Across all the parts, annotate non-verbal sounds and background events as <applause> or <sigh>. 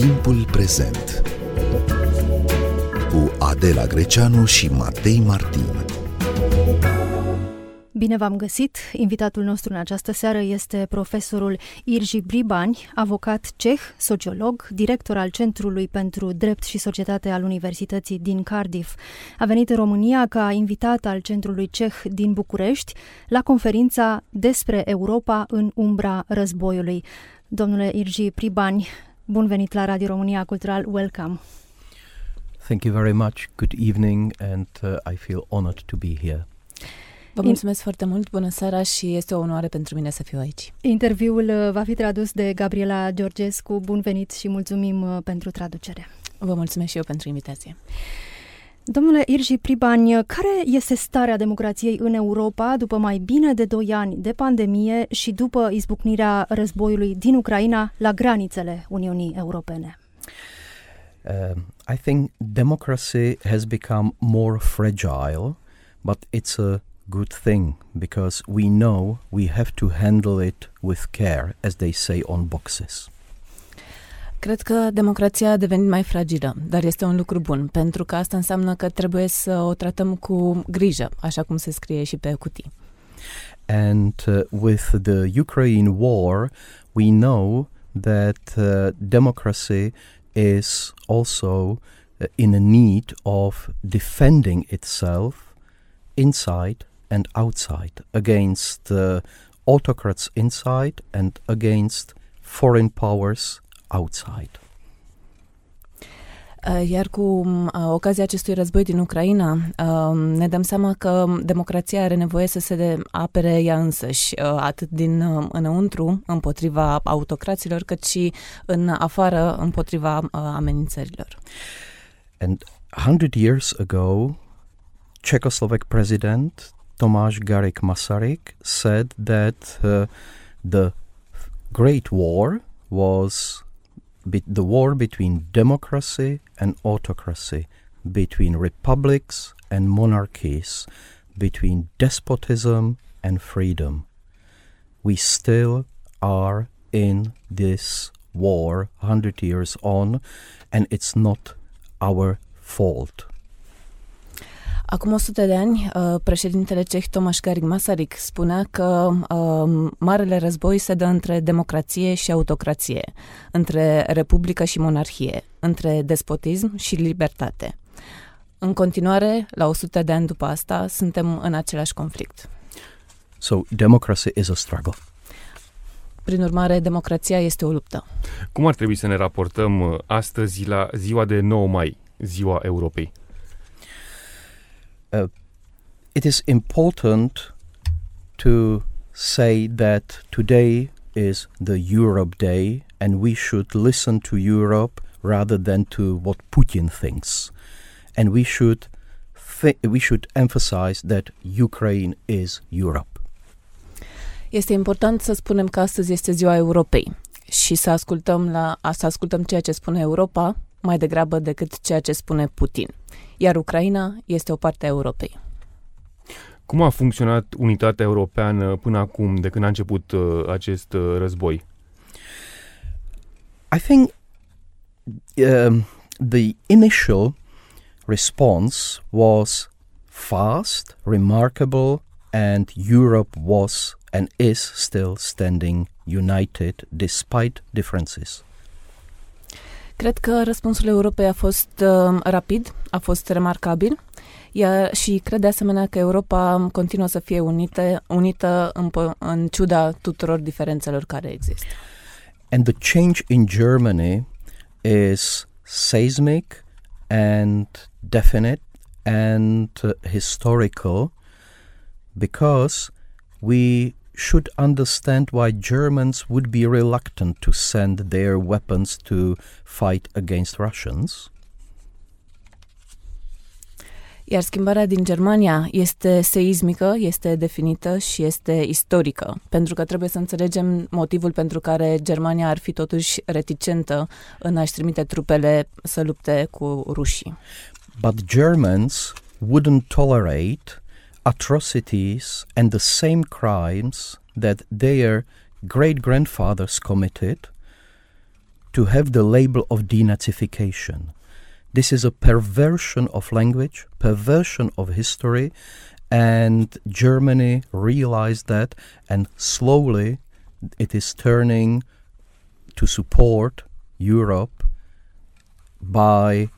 Timpul prezent cu Adela Greceanu și Matei Martin. Bine v-am găsit! Invitatul nostru în această seară este profesorul Irji Bribani, avocat ceh, sociolog, director al Centrului pentru Drept și Societate al Universității din Cardiff. A venit în România ca invitat al Centrului Ceh din București la conferința despre Europa în umbra războiului. Domnule Irji Pribani, bun venit la Radio România Cultural, welcome! Thank you very much. Good evening and uh, I feel honored to be here. Vă mulțumesc foarte mult, bună seara și este o onoare pentru mine să fiu aici. Interviul uh, va fi tradus de Gabriela Georgescu. Bun venit și mulțumim uh, pentru traducere. Vă mulțumesc și eu pentru invitație. Domnule Irji Pribani, care este starea democrației în Europa după mai bine de doi ani de pandemie și după izbucnirea războiului din Ucraina la granițele Uniunii Europene? Uh, I think democracy has become more fragile, but it's a good thing because we know we have to handle it with care, as they say on boxes. Cred că democrația a devenit mai fragilă, dar este un lucru bun, pentru că asta înseamnă că trebuie să o tratăm cu grijă, așa cum se scrie și pe cutii. And uh, with the Ukraine war, we know that uh, democracy is also uh, in a need of defending itself inside and outside, against uh, autocrats inside and against foreign powers outside. Uh, iar cu uh, ocazia acestui război din Ucraina, uh, ne dăm seama că democrația are nevoie să se apere ea însăși, atât din înăuntru împotriva autocraților, cât și în afară împotriva amenințărilor. And 100 years ago, Czechoslovak president Tomáš Garik Masaryk said that uh, the Great War was be- the war between democracy and autocracy, between republics and monarchies, between despotism and freedom. We still are in this war 100 years on, and it's not our fault. Acum 100 de ani, uh, președintele ceh Tomaș Garig Masaryk spunea că um, marele război se dă între democrație și autocrație, între republică și monarhie, între despotism și libertate. În continuare, la 100 de ani după asta, suntem în același conflict. So democracy is a struggle. Prin urmare, democrația este o luptă. Cum ar trebui să ne raportăm uh, astăzi la ziua de 9 mai, ziua Europei? Uh, it is important to say that today is the Europe Day and we should listen to Europe rather than to what Putin thinks. And we should th- we should emphasize that Ukraine is Europe. Este important să spunem că astăzi este ziua Europei și să ascultăm la să ascultăm ceea ce spune Europa mai degrabă decât ceea ce spune Putin. iar Ucraina este o parte a Europei. Cum a funcționat unitatea europeană până acum, de când a început uh, acest uh, război? I think um, the initial response was fast, remarkable, and Europe was and is still standing united despite differences. Cred că răspunsul Europei a fost uh, rapid, a fost remarcabil iar și cred de asemenea că Europa continuă să fie unită, unită în, în ciuda tuturor diferențelor care există. And the change in Germany is seismic and definite and uh, historical because we should understand why Germans would be reluctant to send their weapons to fight against Russians. Iar schimbarea din Germania este seismică, este definită și este istorică, pentru că trebuie să înțelegem motivul pentru care Germania ar fi totuși reticentă în a-și trimite trupele să lupte cu rușii. But Germans wouldn't tolerate atrocities and the same crimes that their great grandfathers committed to have the label of denazification. This is a perversion of language, perversion of history, and Germany realized that, and slowly it is turning to support Europe by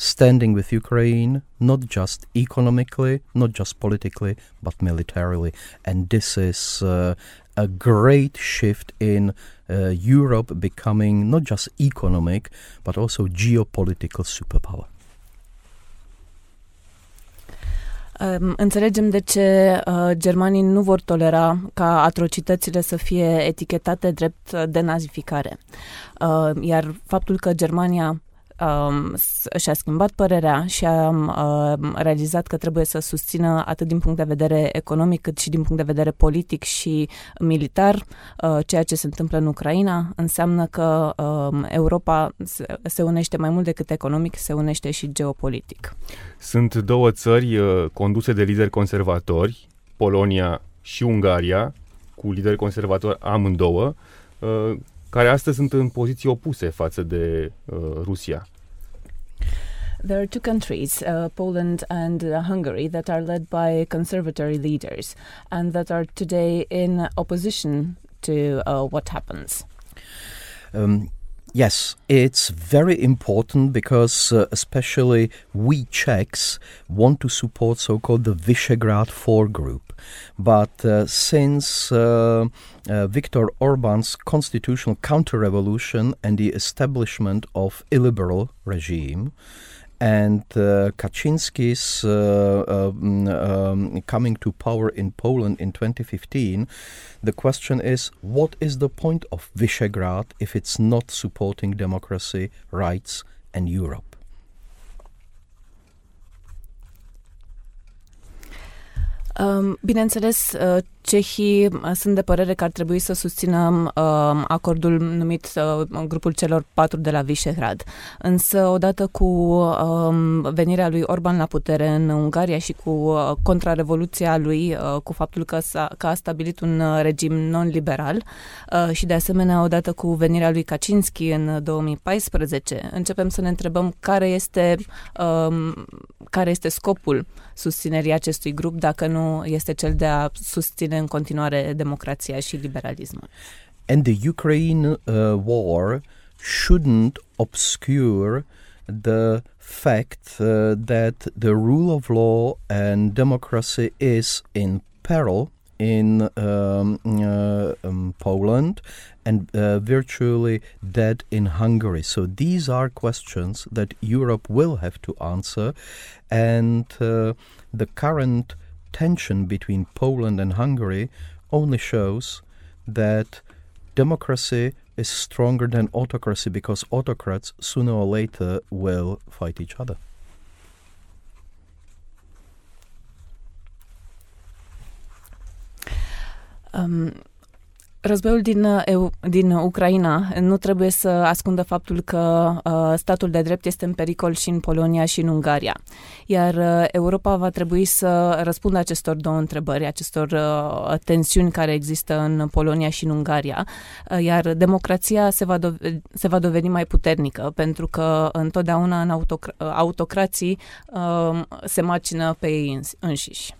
standing with Ukraine, not just economically, not just politically, but militarily. And this is uh, a great shift in uh, Europe becoming not just economic, but also geopolitical superpower. Um, înțelegem de ce uh, germanii nu vor tolera ca atrocitățile să fie etichetate drept denazificare. Uh, iar faptul că Germania um, și-a schimbat părerea și a um, realizat că trebuie să susțină atât din punct de vedere economic cât și din punct de vedere politic și militar uh, ceea ce se întâmplă în Ucraina, înseamnă că um, Europa se, se unește mai mult decât economic, se unește și geopolitic. Sunt două țări uh, conduse de lideri conservatori, Polonia și Ungaria, cu lideri conservatori amândouă, uh, care astăzi sunt în poziții opuse față de uh, Rusia. There are two countries, uh, Poland and uh, Hungary, that are led by conservatory leaders and that are today in opposition to uh, what happens. Um, Yes, it's very important because uh, especially we Czechs want to support so-called the Visegrad 4 group. But uh, since uh, uh Viktor Orban's constitutional counter-revolution and the establishment of illiberal regime, and uh, Kaczynski's uh, um, um, coming to power in Poland in 2015, the question is what is the point of Visegrad if it's not supporting democracy, rights, and Europe? Um, bineînțeles, uh, Cehii uh, sunt de părere că ar trebui să susțină uh, acordul numit uh, grupul celor patru de la Visegrad. Însă, odată cu uh, venirea lui Orban la putere în Ungaria și cu uh, contrarevoluția lui, uh, cu faptul că, s-a, că a stabilit un uh, regim non-liberal uh, și, de asemenea, odată cu venirea lui Kaczynski în 2014, începem să ne întrebăm care este, uh, care este scopul susținerii acestui grup dacă nu este cel de a susține în continuare democrația și liberalismul. And the Ukraine uh, war shouldn't obscure the fact uh, that the rule of law and democracy is in peril in um, uh, um, Poland and uh, virtually dead in Hungary. So these are questions that Europe will have to answer, and uh, the current tension between Poland and Hungary only shows that democracy is stronger than autocracy because autocrats sooner or later will fight each other. Um, Războiul din, uh, din Ucraina nu trebuie să ascundă faptul că uh, statul de drept este în pericol și în Polonia și în Ungaria. Iar uh, Europa va trebui să răspundă acestor două întrebări, acestor uh, tensiuni care există în Polonia și în Ungaria. Uh, iar democrația se va, dovedi, se va dovedi mai puternică, pentru că întotdeauna în autocra- uh, autocrații uh, se macină pe ei înșiși.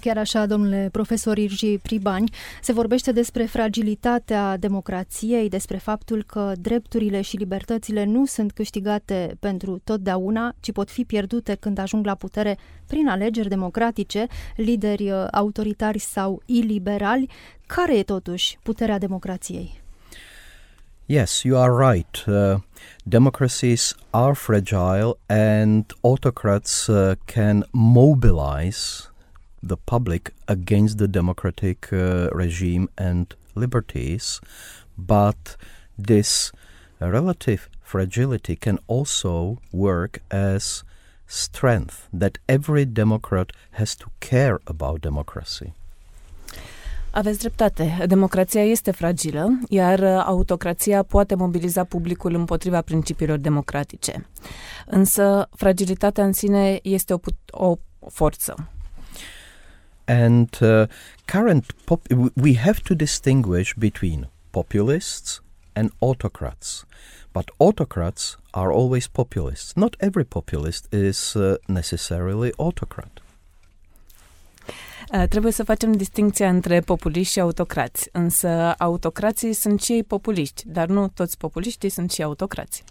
Chiar așa, domnule profesor Irgi Pribani, se vorbește despre fragilitatea democrației, despre faptul că drepturile și libertățile nu sunt câștigate pentru totdeauna, ci pot fi pierdute când ajung la putere prin alegeri democratice, lideri uh, autoritari sau iliberali. Care e totuși puterea democrației? Yes, you are right. Uh, democracies are fragile and autocrats uh, can mobilize the public against the democratic uh, regime and liberties, but this relative fragility can also work as strength that every democrat has to care about democracy. Aveți dreptate. Democrația este fragilă, iar autocrația poate mobiliza publicul împotriva principiilor democratice. Însă, fragilitatea în sine este o, o forță. And uh, current pop- we have to distinguish between populists and autocrats. But autocrats are always populists. Not every populist is uh, necessarily autocrat. Trebuie să facem distinția între populiști și autocrați, însă autocrații sunt și ei populiști, dar nu toți populiștii sunt și autocrați.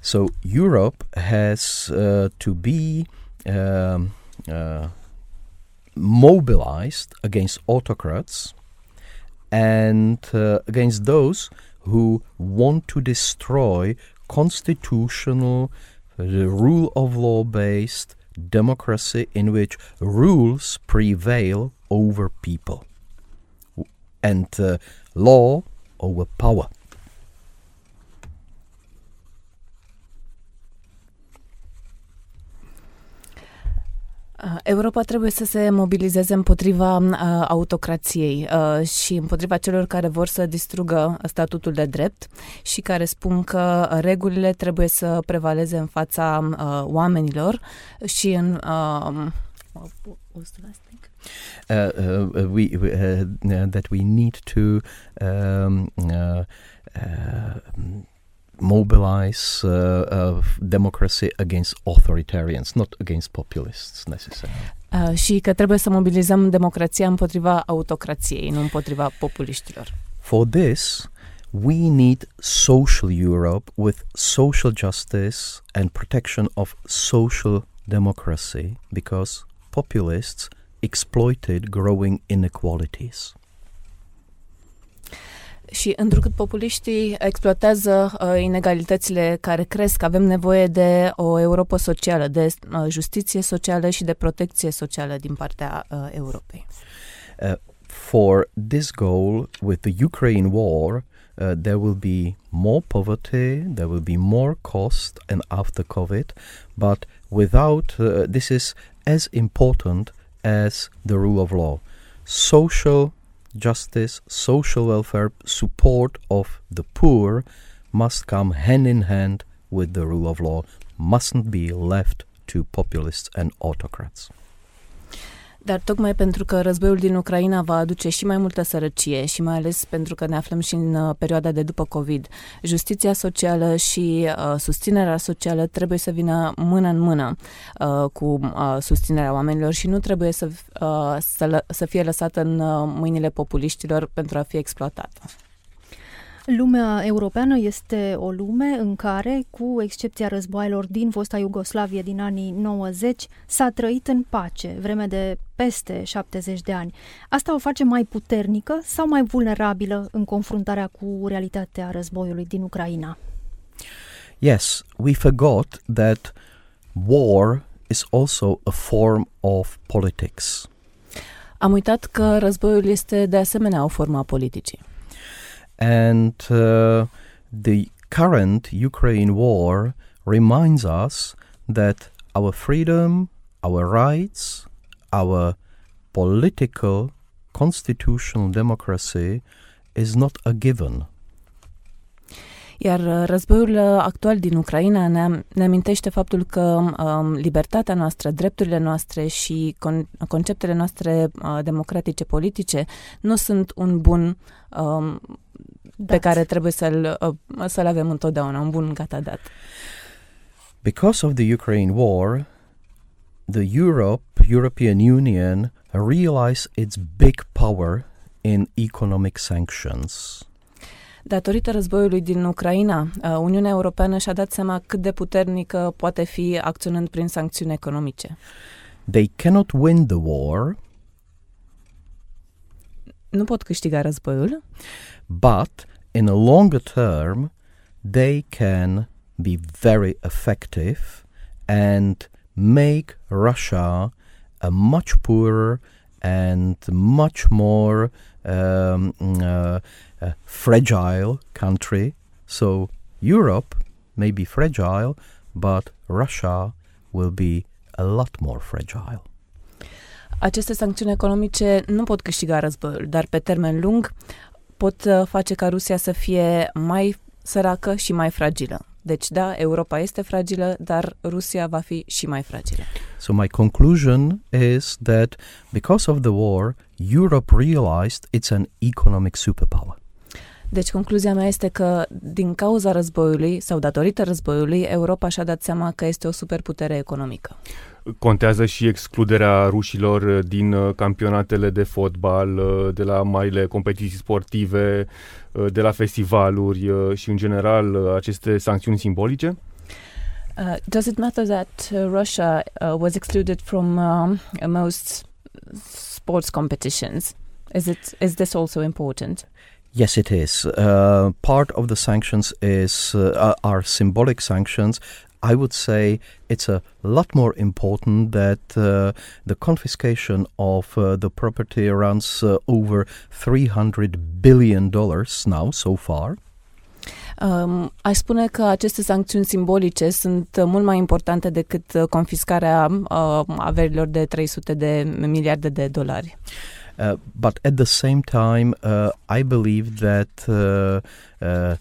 So Europe has uh, to be uh, uh, mobilized against autocrats and uh, against those who want to destroy constitutional, the rule of law based democracy in which rules prevail over people and uh, law over power. Europa trebuie să se mobilizeze împotriva uh, autocrației uh, și împotriva celor care vor să distrugă statutul de drept și care spun că regulile trebuie să prevaleze în fața uh, oamenilor și în uh, Uh, uh, we, uh, that we need to um, uh, uh, mobilize uh, uh, democracy against authoritarians, not against populists necessarily. Uh, și că trebuie să mobilizăm democrația împotriva autocrației, nu împotriva populiștilor. For this, we need social Europe with social justice and protection of social democracy because populists exploited growing inequalities. Și întrucât populiștii exploatează uh, inegalitățile care cresc, avem nevoie de o Europa socială, de uh, justiție socială și de protecție socială din partea uh, Europei. Uh, for this goal, with the Ukraine war, uh, there will be more poverty, there will be more cost, and after COVID, but without uh, this is as important as the rule of law. Social justice, social welfare, support of the poor must come hand in hand with the rule of law, mustn't be left to populists and autocrats. Dar tocmai pentru că războiul din Ucraina va aduce și mai multă sărăcie și mai ales pentru că ne aflăm și în uh, perioada de după COVID, justiția socială și uh, susținerea socială trebuie să vină mână în mână uh, cu uh, susținerea oamenilor și nu trebuie să, uh, să, să fie lăsată în uh, mâinile populiștilor pentru a fi exploatată. Lumea europeană este o lume în care, cu excepția războaielor din fosta Iugoslavie din anii 90, s-a trăit în pace, vreme de peste 70 de ani. Asta o face mai puternică sau mai vulnerabilă în confruntarea cu realitatea războiului din Ucraina? Yes, we forgot that war is also a form of politics. Am uitat că războiul este de asemenea o formă a politicii. And uh, the current Ukraine war reminds us that our freedom, our rights, our political constitutional democracy is not a given. Iar uh, războiul uh, actual din Ucraina ne, ne amintește faptul că um, libertatea noastră, drepturile noastre și con- conceptele noastre uh, democratice politice nu sunt un bun um, pe care trebuie să-l, uh, să-l avem întotdeauna, un bun gata dat. Because of the Ukraine war, the Europe, European Union realized its big power in economic sanctions. Datorită războiului din Ucraina, uh, Uniunea Europeană și-a dat seama cât de puternică poate fi acționând prin sancțiuni economice. They cannot win the war, Nu pot câștiga războiul, but in a longer term, they can be very effective and make Russia a much poorer and much more um, uh, uh, fragile country. So Europe may be fragile, but Russia will be a lot more fragile. aceste sancțiuni economice nu pot câștiga războiul, dar pe termen lung pot uh, face ca Rusia să fie mai săracă și mai fragilă. Deci da, Europa este fragilă, dar Rusia va fi și mai fragilă. So my conclusion is that because of the war, Europe realized it's an economic superpower. Deci concluzia mea este că din cauza războiului sau datorită războiului, Europa și-a dat seama că este o superputere economică. Contează și excluderea rușilor din uh, campionatele de fotbal, uh, de la marile competiții sportive, uh, de la festivaluri și, în general, aceste sancțiuni simbolice? Uh, does it matter that uh, Russia uh, was excluded from um, most sports competitions? Is it is this also important? Yes, it is. Uh, part of the sanctions is uh, are symbolic sanctions. I would say it's a lot more important that uh, the confiscation of uh, the property runs uh, over $300 billion now so far. Um, aș spune că aceste sancțiuni simbolice sunt uh, mult mai importante decât confiscarea uh, averilor de 300 de miliarde de dolari. Uh, but at the same time, uh, I believe that uh, uh,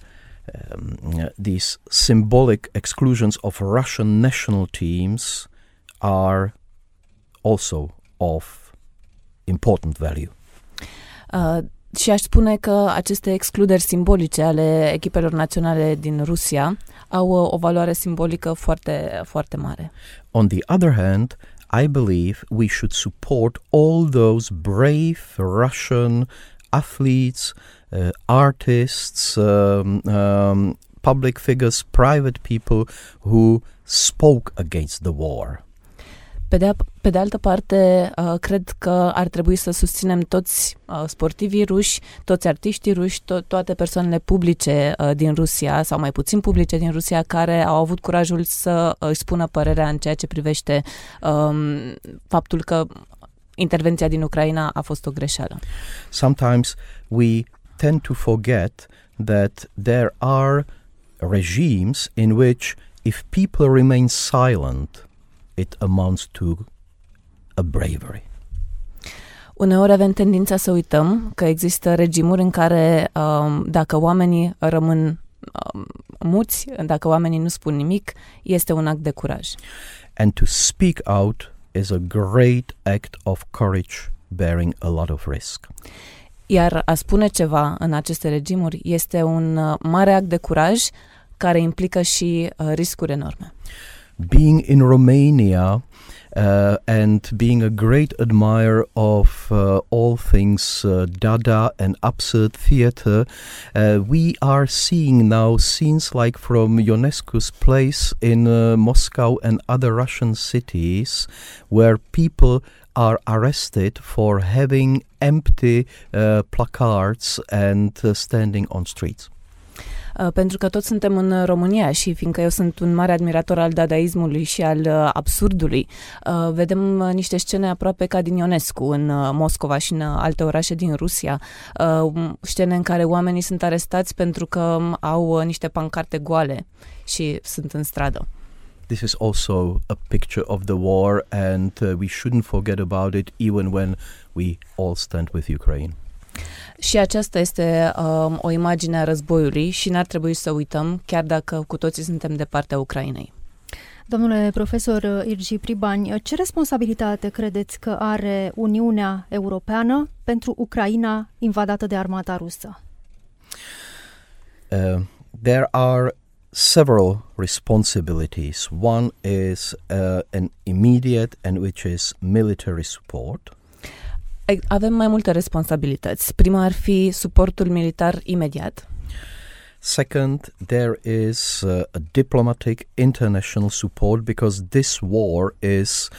um, these symbolic exclusions of Russian national teams are also of important value. Uh, și aș spune că aceste excluderi simbolice ale echipelor naționale din Rusia au uh, o valoare simbolică foarte, foarte mare. On the other hand, I believe we should support all those brave Russian athletes, uh, artists, um, um, public figures, private people who spoke against the war. Pe de, pe de altă parte, uh, cred că ar trebui să susținem toți uh, sportivii ruși, toți artiștii ruși, to- toate persoanele publice uh, din Rusia sau mai puțin publice din Rusia care au avut curajul să își spună părerea în ceea ce privește um, faptul că intervenția din Ucraina a fost o greșeală. Sometimes we tend to forget that there are regimes in which if people remain silent, it amounts to a bravery. Uneori avem tendința să uităm că există regimuri în care um, dacă oamenii rămân um, muți, dacă oamenii nu spun nimic, este un act de curaj. And to speak out is a great act of courage bearing a lot of risk. Iar a spune ceva în aceste regimuri este un uh, mare act de curaj care implică și uh, riscuri enorme. Being in Romania uh, and being a great admirer of uh, all things uh, Dada and absurd theater, uh, we are seeing now scenes like from Ionescu's place in uh, Moscow and other Russian cities where people are arrested for having empty uh, placards and standing on streets. Uh, pentru că toți suntem în România și fiindcă eu sunt un mare admirator al dadaismului și al uh, absurdului, uh, vedem niște scene aproape ca din Ionescu în Moscova și în alte orașe din Rusia, scene în care oamenii sunt arestați pentru că au niște pancarte goale și sunt în stradă. This is also a picture of the war, and uh, we shouldn't forget about it even when we all stand with Ukraine. Și aceasta este um, o imagine a războiului și n-ar trebui să uităm, chiar dacă cu toții suntem de partea Ucrainei. Domnule profesor Irgi Pribani, ce responsabilitate credeți că are Uniunea Europeană pentru Ucraina invadată de armata rusă? Uh, there are several responsibilities. One is uh, an immediate and which is military support. Avem mai multe responsabilități. Prima ar fi suportul militar imediat. Second, there is uh, a diplomatic international support because this war is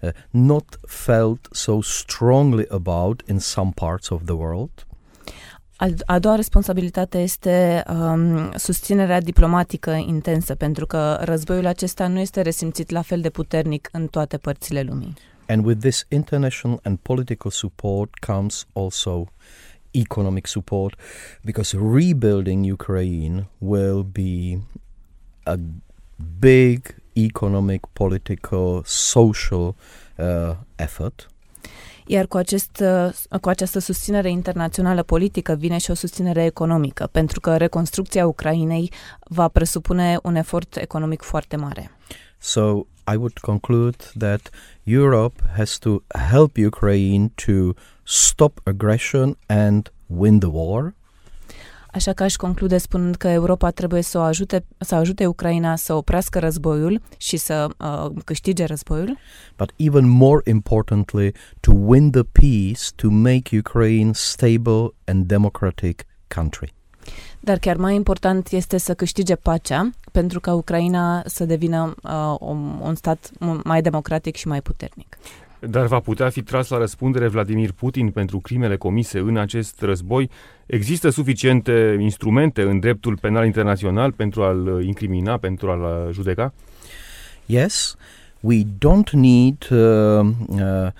uh, not felt so strongly about in some parts of the world. A doua responsabilitate este um, susținerea diplomatică intensă, pentru că războiul acesta nu este resimțit la fel de puternic în toate părțile lumii. And with this international and political support comes also economic support because rebuilding Ukraine will be a big economic, political, social uh, effort. Iar cu, acest, uh, cu această susținere internațională politică vine și o susținere economică, pentru că reconstrucția Ucrainei va presupune un efort economic foarte mare. So I would conclude that Europe has to help Ukraine to stop aggression and win the war. Așa că aș conclude spunând că Europa trebuie să o ajute, să ajute Ucraina să oprească războiul și să uh, câștige războiul. But even more importantly, to win the peace to make Ukraine a stable and democratic country. Dar chiar mai important este să câștige pacea pentru ca Ucraina să devină uh, un, un stat mai democratic și mai puternic. Dar va putea fi tras la răspundere Vladimir Putin pentru crimele comise în acest război? Există suficiente instrumente în dreptul penal internațional pentru a-l incrimina, pentru a-l judeca? Yes, we don't need uh, uh,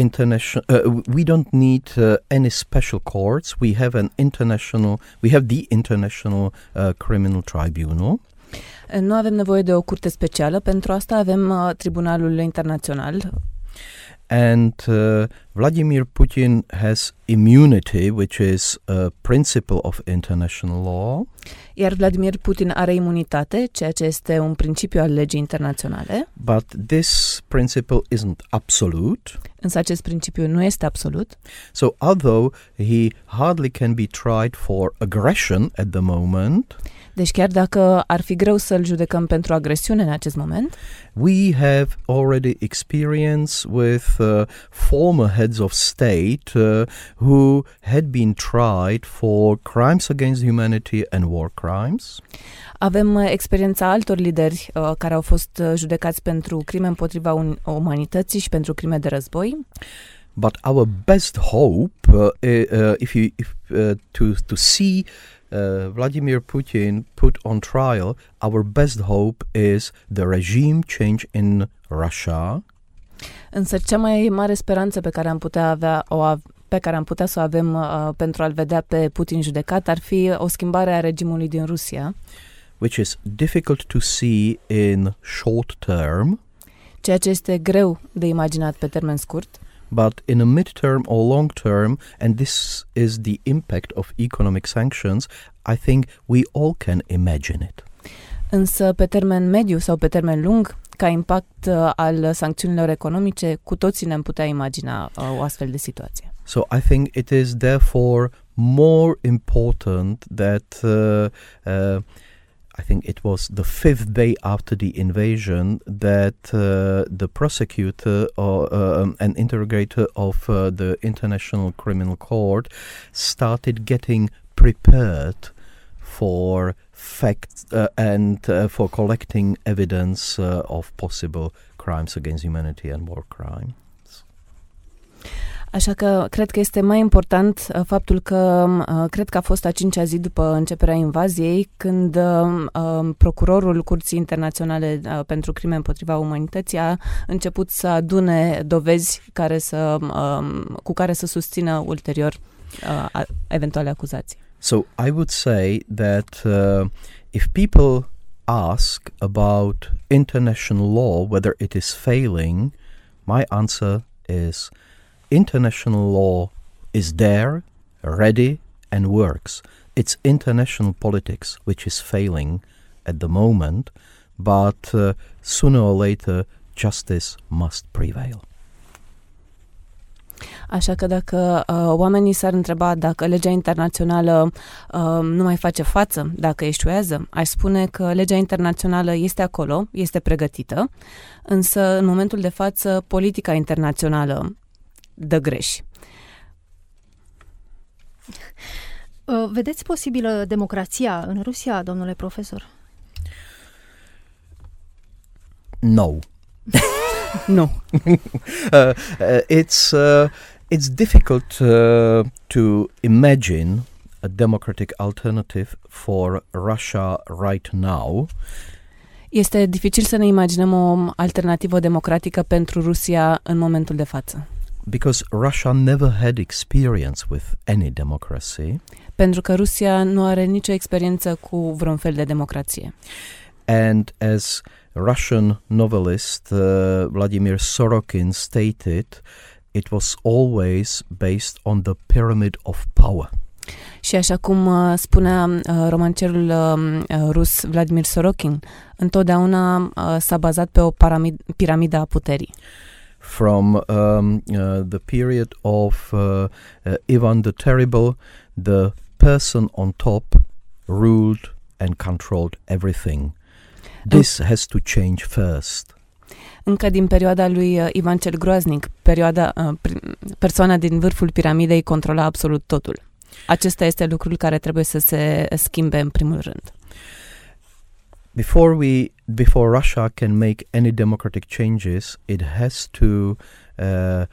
international. Uh, we don't need uh, any special courts. We have an international. We have the International uh, Criminal Tribunal. Nu avem nevoie de o curte specială, pentru asta avem uh, Tribunalul Internațional, And uh, Vladimir Putin has immunity, which is a principle of international law. Iar Vladimir Putin are imunitate, ceea ce este un principiu al legii internaționale. But this principle isn't absolute. Însă acest principiu nu este absolut. So although he hardly can be tried for aggression at the moment, deci chiar dacă ar fi greu să-l judecăm pentru agresiune în acest moment, we have already experience with uh, former heads of state uh, who had been tried for crimes against humanity and war crimes. Avem uh, experiența altor lideri uh, care au fost uh, judecați pentru crime împotriva un- umanității și pentru crime de război. But our best hope, uh, uh, if you if, to to see uh, Vladimir Putin put on trial, our best hope is the regime change in Russia. Însă cea mai mare speranță pe care am putea avea o pe care am putea să o avem uh, pentru a-l vedea pe Putin judecat ar fi o schimbare a regimului din Rusia, which is difficult to see in short term, ceea ce este greu de imaginat pe termen scurt, but in a mid-term or long term, and this is the impact of economic sanctions, I think we all can imagine it. însă pe termen mediu sau pe termen lung, ca impact uh, al sancțiunilor economice, cu toții ne-am putea imagina uh, o astfel de situație. So I think it is therefore more important that uh, uh, I think it was the fifth day after the invasion that uh, the prosecutor or um, an interrogator of uh, the International Criminal Court started getting prepared for facts uh, and uh, for collecting evidence uh, of possible crimes against humanity and war crime. Așa că cred că este mai important uh, faptul că uh, cred că a fost a cincea zi după începerea invaziei când uh, uh, procurorul Curții Internaționale uh, pentru Crime împotriva Umanității a început să adune dovezi care să, uh, cu care să susțină ulterior uh, a- eventuale acuzații. So I would say that uh, if people ask about international law, whether it is failing, my answer is international law is there, ready, and works. It's international politics which is failing at the moment, but uh, sooner or later justice must prevail. Așa că dacă uh, oamenii s-ar întreba dacă legea internațională uh, nu mai face față, dacă eșuează, aș spune că legea internațională este acolo, este pregătită, însă în momentul de față politica internațională dă greș. Uh, Vedeți posibilă democrația în Rusia, domnule profesor? No. <laughs> <laughs> Nu. <laughs> uh, uh, it's uh, it's difficult uh, to imagine a democratic alternative for Russia right now Este dificil să ne imaginăm o alternativă democratică pentru Rusia în momentul de față. because Russia never had experience with any democracy, Pentru că Rusia nu are nicio experiență cu vreun fel de democrație. and as Russian novelist uh, Vladimir Sorokin stated, it was always based on the pyramid of power. Și așa cum uh, spunea uh, romancerul uh, rus Vladimir Sorokin, întotdeauna s-a bazat pe o piramidă a puterii. from um, uh, the period of uh, uh, Ivan the Terrible, the person on top ruled and controlled everything. This has to change first. Încă din perioada lui uh, Ivan cel Groaznic, perioada, uh, persoana din vârful piramidei controla absolut totul. Acesta este lucrul care trebuie să se schimbe în primul rând. Before we before Russia can make any democratic changes, it has to uh,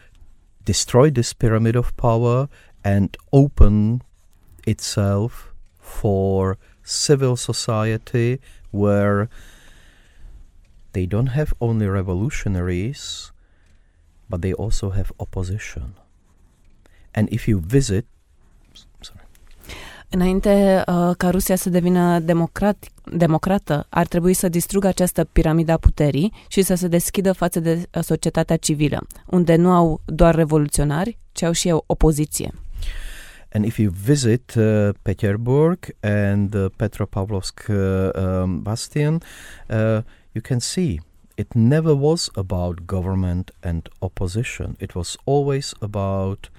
destroy this pyramid of power and open itself for civil society where they don't have only revolutionaries, but they also have opposition. And if you visit, sorry. Înainte uh, ca Rusia să devină democrat, democrată, ar trebui să distrugă această piramidă a puterii și să se deschidă față de uh, societatea civilă, unde nu au doar revoluționari, ci au și opoziție. And if you visit uh, Petersburg and the Petropavlovsk uh, um, bastion, uh, you can see it never was about government and opposition. It was always about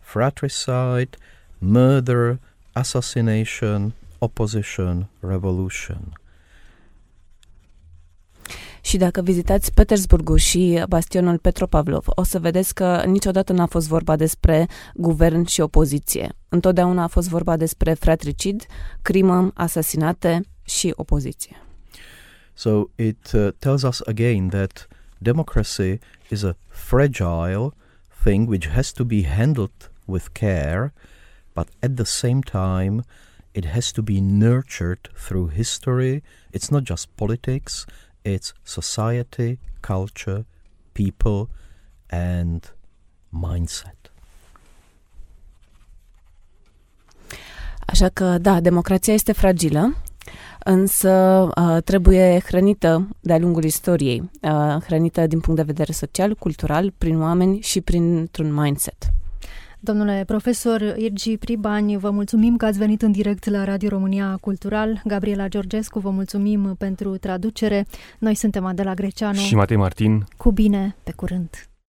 fratricide, murder, assassination, opposition, revolution. Și dacă vizitați Petersburgul și bastionul Petropavlov, o să vedeți că niciodată n-a fost vorba despre guvern și opoziție. Întotdeauna a fost vorba despre fratricid, crimă, asasinate și opoziție. So it uh, tells us again that democracy is a fragile thing which has to be handled with care, but at the same time, it has to be nurtured through history. It's not just politics, it's society, culture, people, and mindset. Așa că, da, democrația este fragilă, însă uh, trebuie hrănită de-a lungul istoriei, uh, hrănită din punct de vedere social, cultural, prin oameni și printr-un mindset. Domnule profesor Irgi Pribani, vă mulțumim că ați venit în direct la Radio România Cultural. Gabriela Georgescu, vă mulțumim pentru traducere. Noi suntem Adela Greceanu. Și Matei Martin. Cu bine, pe curând!